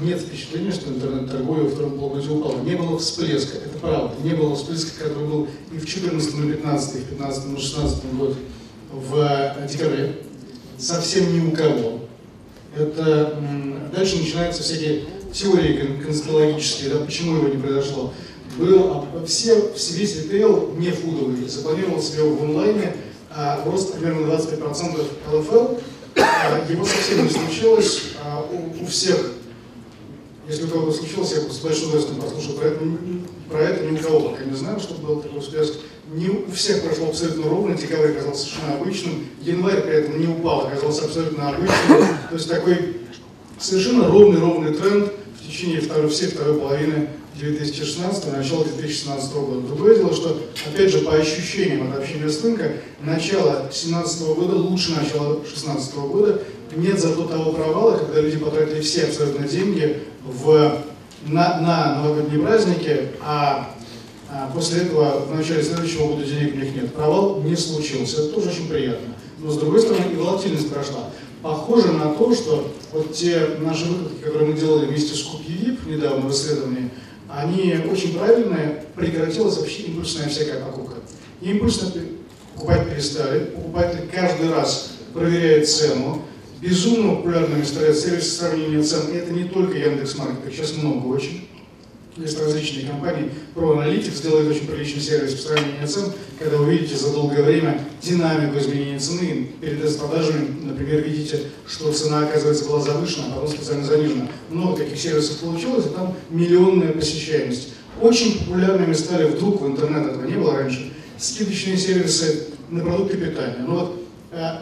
нет впечатления, что интернет-торговля во втором полугодии упала. Не было всплеска, это правда. Не было всплеска, который был и в 2014, и в 2015, и в 2015, и в 2016 год в декабре. Совсем ни у кого. Это дальше начинаются всякие теории конспирологические, да, почему его не произошло. Был все, весь ритейл не фудовый, запланировал себе в онлайне а, рост примерно 25% ЛФЛ, а, его совсем не случилось, а, у, у всех, если кого-то случилось, я с большим удовольствием послушал про это, про это ни у кого пока не знаю, что был такой всплеск. Не у всех прошло абсолютно ровно, декабрь оказался совершенно обычным, январь при этом не упал, оказался абсолютно обычным. То есть такой совершенно ровный-ровный тренд в течение второй, всей второй половины 2016 начала 2017 года. Другое дело, что, опять же, по ощущениям от общения с рынка, начало 2017 года лучше начала 2016 года. Нет зато того провала, когда люди потратили все абсолютно деньги в, на, на новогодние праздники, а, а после этого в начале следующего года денег у них нет. Провал не случился. Это тоже очень приятно. Но с другой стороны и волатильность прошла. Похоже на то, что вот те наши выкладки, которые мы делали вместе с Купи ВИП недавно в исследовании, они очень правильные, прекратилась вообще импульсная всякая покупка. импульсно покупать перестали, покупатель каждый раз проверяет цену, безумно популярными сервисы сравнения цен, это не только Яндекс.Маркет, сейчас много очень. Есть различные компании. ProAnalytics делает очень приличный сервис по сравнению цен, когда вы видите за долгое время динамику изменения цены. Перед продажами, например, видите, что цена, оказывается, была завышена, а потом специально занижена. Много таких сервисов получилось, и там миллионная посещаемость. Очень популярными стали вдруг в интернет, этого не было раньше, скидочные сервисы на продукты питания. Ну вот,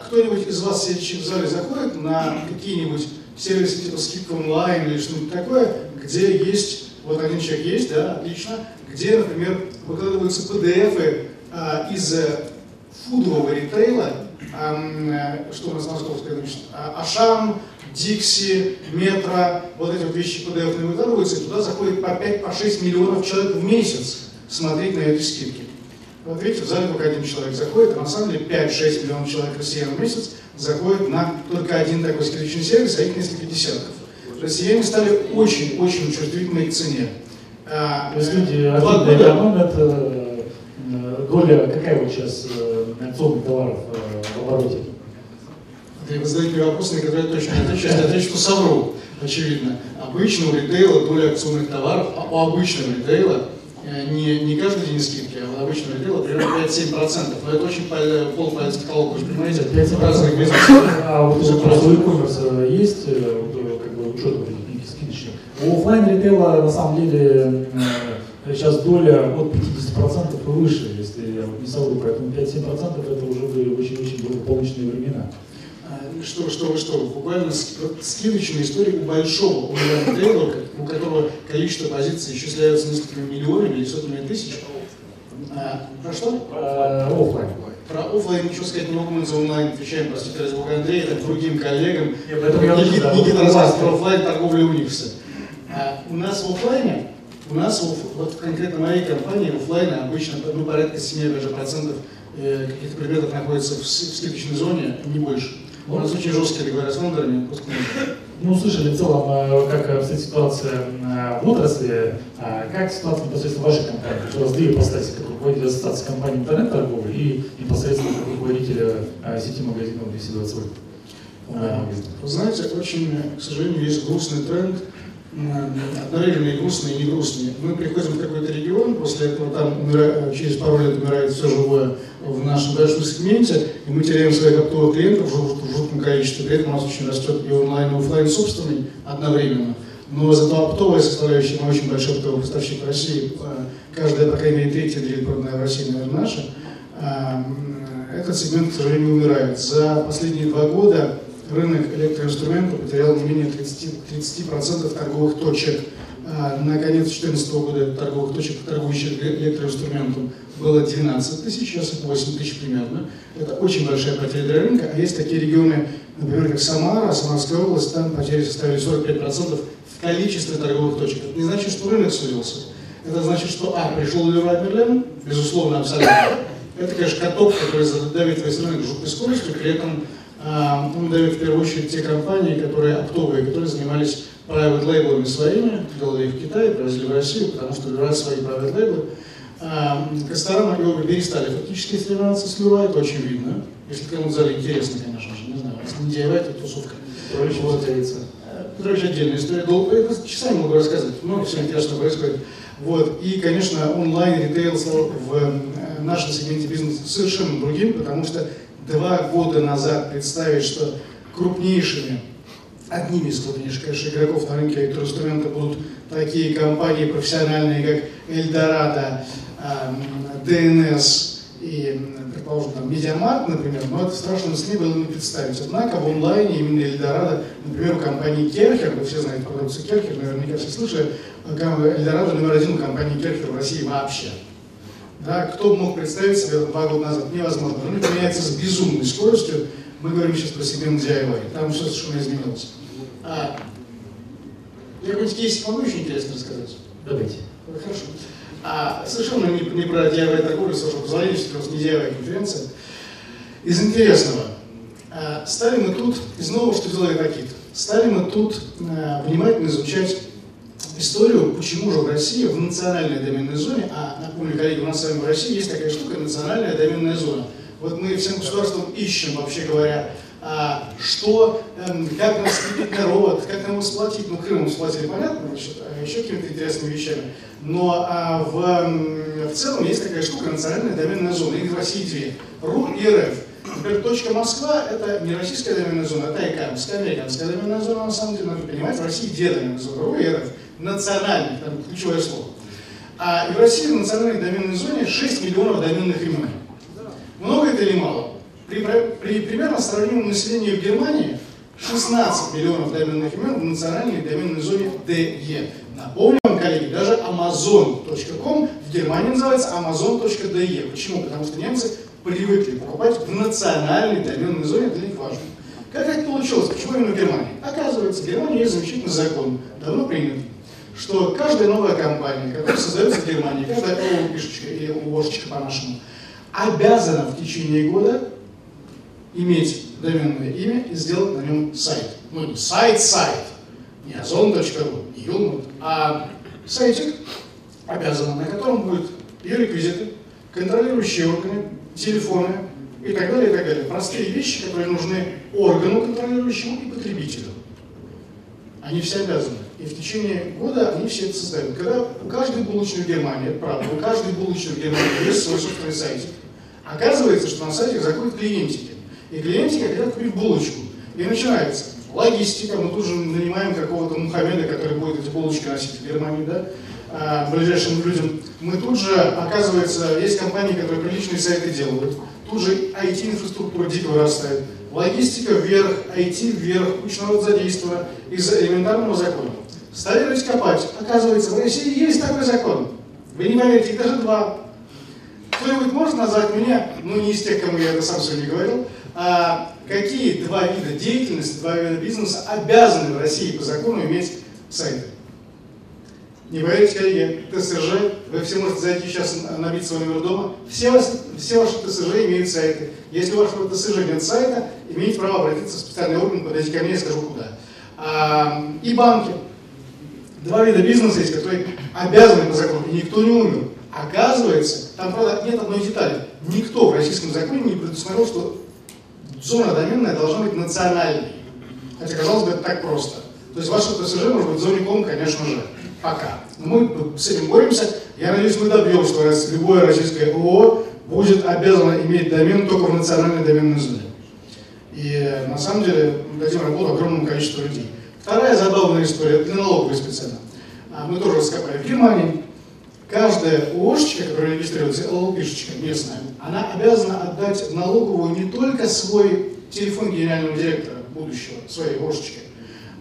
кто-нибудь из вас сидящий в зале заходит на какие-нибудь сервисы типа скидка онлайн или что-нибудь такое, где есть вот один человек есть, да, отлично, где, например, выкладываются PDF а, из э, фудового ритейла, а, что у нас на московской значит, а, Ашан, Дикси, Метро, вот эти вот вещи PDF выкладываются, и туда заходит по 5-6 по миллионов человек в месяц смотреть на эти скидки. Вот видите, в зале только один человек заходит, а на самом деле 5-6 миллионов человек россиян в месяц заходит на только один такой скидочный сервис, а их несколько десятков россияне стали очень-очень чувствительны к цене. А, То есть люди активно экономят, э, э, доля, какая вот сейчас акционных э, товаров в обороте? Вы задаете вопрос, на который я точно не отвечу, я отвечу, что совру, очевидно. Обычного ритейла, доля акционных товаров, а у обычного ритейла не, не каждый день скидки, у обычного ритейла примерно 5-7%. Но это очень полпальца потолок, вы же понимаете, 5 разных бизнесов. А вот у e-commerce есть учетом этих скидочных. У офлайн ритейла на самом деле э, сейчас доля от 50% и выше, если я не совру, поэтому 5-7% это уже были очень-очень благополучные времена. А, что, что, что, буквально скидочные истории у большого онлайн-ритейла, у которого количество позиций исчисляется несколькими миллионами или сотнями тысяч. А, про что? А, офлайн. Про офлайн ничего сказать не могу, мы за онлайн отвечаем, простите, ради бога, Андрея, это другим коллегам. Нет, поэтому я Никита, Никита рассказывает про офлайн торговлю у них все. А у нас в офлайне, у нас вот конкретно моей компании офлайна обычно ну, порядка 7 даже процентов э, каких-то предметов находится в, в скидочной зоне, не больше. У нас очень жесткие договора с вендорами. Ну, услышали в целом, э, как обстоит ситуация э, в отрасли, а как ситуация непосредственно вашей компании, у вас две ипостаси, как руководитель ассоциации компании интернет-торговли и непосредственно как руководителя э, сети магазинов DC28. А, вы знаете, очень, к сожалению, есть грустный тренд, одновременно и грустный, и не грустный. Мы приходим в какой-то регион, после этого там через пару лет умирает все живое в нашем большом сегменте, и мы теряем своих оптовых клиентов в жутком количестве. При этом у нас очень растет и онлайн, и офлайн собственный одновременно. Но зато оптовая составляющая, мы очень большой оптовый поставщик в России, э, каждая, по крайней мере, третья дверь проданная в России, наверное, наша, а, этот сегмент, к сожалению, умирает. За последние два года рынок электроинструментов потерял не менее 30%, 30 торговых точек. А, на конец 2014 года торговых точек, торгующих электроинструментом, было 12 тысяч, сейчас их 8 тысяч примерно. Это очень большая потеря для рынка. А есть такие регионы, например, как Самара, Самарская область, там потери составили 45% в количестве торговых точек. Это не значит, что рынок сузился. Это значит, что, а, пришел Леруа Мерлен, безусловно, абсолютно. Это, конечно, каток, который давит весь рынок жуткой скоростью, при этом он дает в первую очередь те компании, которые оптовые, которые занимались private лейблами своими, делали их в Китае, привозили в Россию, потому что выбирать свои private лейблы. А, Косторама и Ольга перестали фактически соревноваться с Люра, это очень видно. Если кому-то зале интересно, конечно же, не знаю, нас не DIY, это тусовка. Петрович Вот. повторится. Петрович отдельная история. Долго, это часами могу рассказывать, много всего интересного происходит. Вот. И, конечно, онлайн ритейл стал в э, нашем сегменте бизнеса совершенно другим, потому что два года назад представить, что крупнейшими, одними из крупнейших, конечно, игроков на рынке электроинструмента будут такие компании профессиональные, как Эльдорадо, ДНС и, предположим, там, Media Markt, например, но это страшно себе было не представить. Однако в онлайне именно Эльдорадо, например, у компании Керхер, вы все знаете продукцию Керхер, наверняка все слышали, Эльдорадо номер один у компании Керхер в России вообще. Да, кто бы мог представить себе два года назад? Невозможно. Рынок меняется с безумной скоростью. Мы говорим сейчас про сегмент DIY. Там все совершенно изменилось. А, я какой-нибудь кейс могу еще интересно рассказать? Давайте. Хорошо. А, совершенно не, не про DIY торговлю, с вашего позволения, что это не DIY конференция. Из интересного. А, стали мы тут, из нового, что делали Ракит, стали мы тут а, внимательно изучать историю, почему же в России в национальной доменной зоне, а напомню, коллеги, у нас с вами в России есть такая штука, национальная доменная зона. Вот мы всем государством ищем, вообще говоря, а, что, эм, как нам скрепить народ, как нам его сплотить. Ну, Крым сплотили, понятно, значит, а еще какими-то интересными вещами. Но а, в, в целом есть такая штука, национальная доменная зона. Их в России две. РУ и РФ. Например, точка Москва – это не российская доменная зона, это иканская, американская доменная зона, на самом деле, надо понимать, в России две доменные зоны, РУ и РФ. Национальных, там ключевое слово. А и в России в национальной доменной зоне 6 миллионов доменных имен. Много это или мало? При, при примерно сравнимом населении в Германии 16 миллионов доменных имен в национальной доменной зоне DE. Напомню вам, коллеги, даже amazon.com в Германии называется amazon.de. Почему? Потому что немцы привыкли покупать в национальной доменной зоне, для них важно. Как это получилось? Почему именно в Германии? Оказывается, в Германии есть замечательный закон, давно принят, что каждая новая компания, которая создается в Германии, каждая ООшечка или ООшечка по-нашему, обязана в течение года иметь доменное имя и сделать на нем сайт. Ну, не сайт-сайт, не озон.ру, не Юлмут, а сайтик обязан, на котором будут ее реквизиты, контролирующие органы, телефоны и так далее, и так далее. Простые вещи, которые нужны органу контролирующему и потребителю. Они все обязаны. И в течение года они все это создают. Когда у каждой булочной в Германии, это правда, у каждой булочной в Германии есть свой собственный сайтик, оказывается, что на сайтик заходят клиентики. И клиентики хотят купить булочку. И начинается логистика, мы тут же нанимаем какого-то Мухаммеда, который будет эти булочки носить в Германии, да, а, ближайшим людям. Мы тут же, оказывается, есть компании, которые приличные сайты делают. Тут же IT-инфраструктура дико вырастает. Логистика вверх, IT вверх, куча народ задействована из-за элементарного закона. Стали копать. Оказывается, в России есть такой закон. Вы не поверите, их даже два. Кто-нибудь может назвать меня, ну не из тех, кому я это сам сегодня говорил, а какие два вида деятельности, два вида бизнеса обязаны в России по закону иметь сайты? Не поверите, коллеги, ТСЖ, вы все можете зайти сейчас набить свой номер дома, все, все ваши ТСЖ имеют сайты. Если у вашего ТСЖ нет сайта, имеете право обратиться в специальный орган, подойти ко мне, я скажу куда. А, и банки. Два вида бизнеса есть, которые обязаны по закону, и никто не умер. Оказывается, там, правда, нет одной детали. Никто в российском законе не предусмотрел, что зона доменная должна быть национальной. Хотя, казалось бы, это так просто. То есть ваше ТСЖ может быть в зоне ком, конечно же пока. Но мы с этим боремся. Я надеюсь, мы добьемся, что любое российское ООО будет обязано иметь домен только в национальной доменной зоне. И на самом деле мы дадим работу огромному количеству людей. Вторая забавная история, для налоговой специально. А, мы тоже раскопали в Германии. Каждая ООшечка, которая регистрируется, ЛЛПшечка местная, она обязана отдать налоговую не только свой телефон генерального директора будущего, своей ООшечки,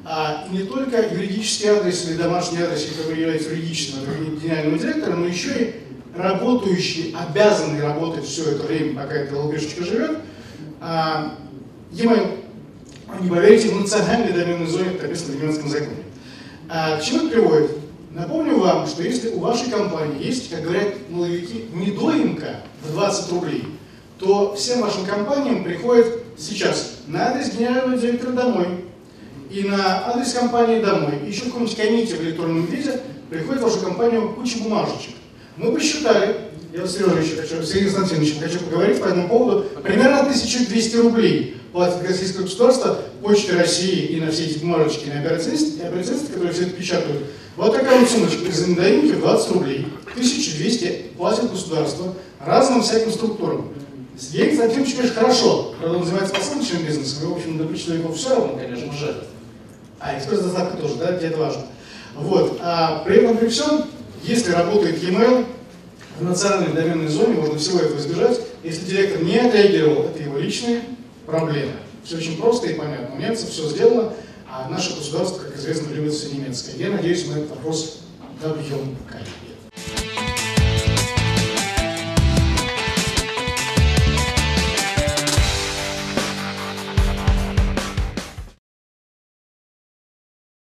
а не только юридический адрес или домашний адрес, который является юридическим генерального директора, но еще и работающий, обязанный работать все это время, пока эта ЛГшечка живет, а, e-mail, не поверите, в национальной доменной зоне, это написано в немецком законе. А, к чему это приводит? Напомню вам, что если у вашей компании есть, как говорят налоговики, недоимка в 20 рублей, то всем вашим компаниям приходит сейчас на адрес генерального директора домой и на адрес компании домой, еще в каком-нибудь комите в электронном виде приходит в вашу компанию куча бумажечек. Мы посчитали, я вот Сережа еще хочу, Сергей Константинович, хочу поговорить по этому поводу, примерно 1200 рублей платит российское государство Почте России и на все эти бумажечки, на операционисты, операционисты, которые все это печатают. Вот такая вот сумочка из недоимки в 20 рублей. 1200 платит государство разным всяким структурам. Сергей Константинович, конечно, хорошо, когда он занимается посылочным бизнесом, и, в общем, добыть человеку все равно, конечно же. А экспресс-доставка тоже, да, это важно. Вот. А при этом при всем, если работает e-mail, в национальной доменной зоне можно всего этого избежать. Если директор не отреагировал, это его личные проблемы. Все очень просто и понятно. У немцев все сделано, а наше государство, как известно, любит все немецкое. Я надеюсь, мы этот вопрос добьем.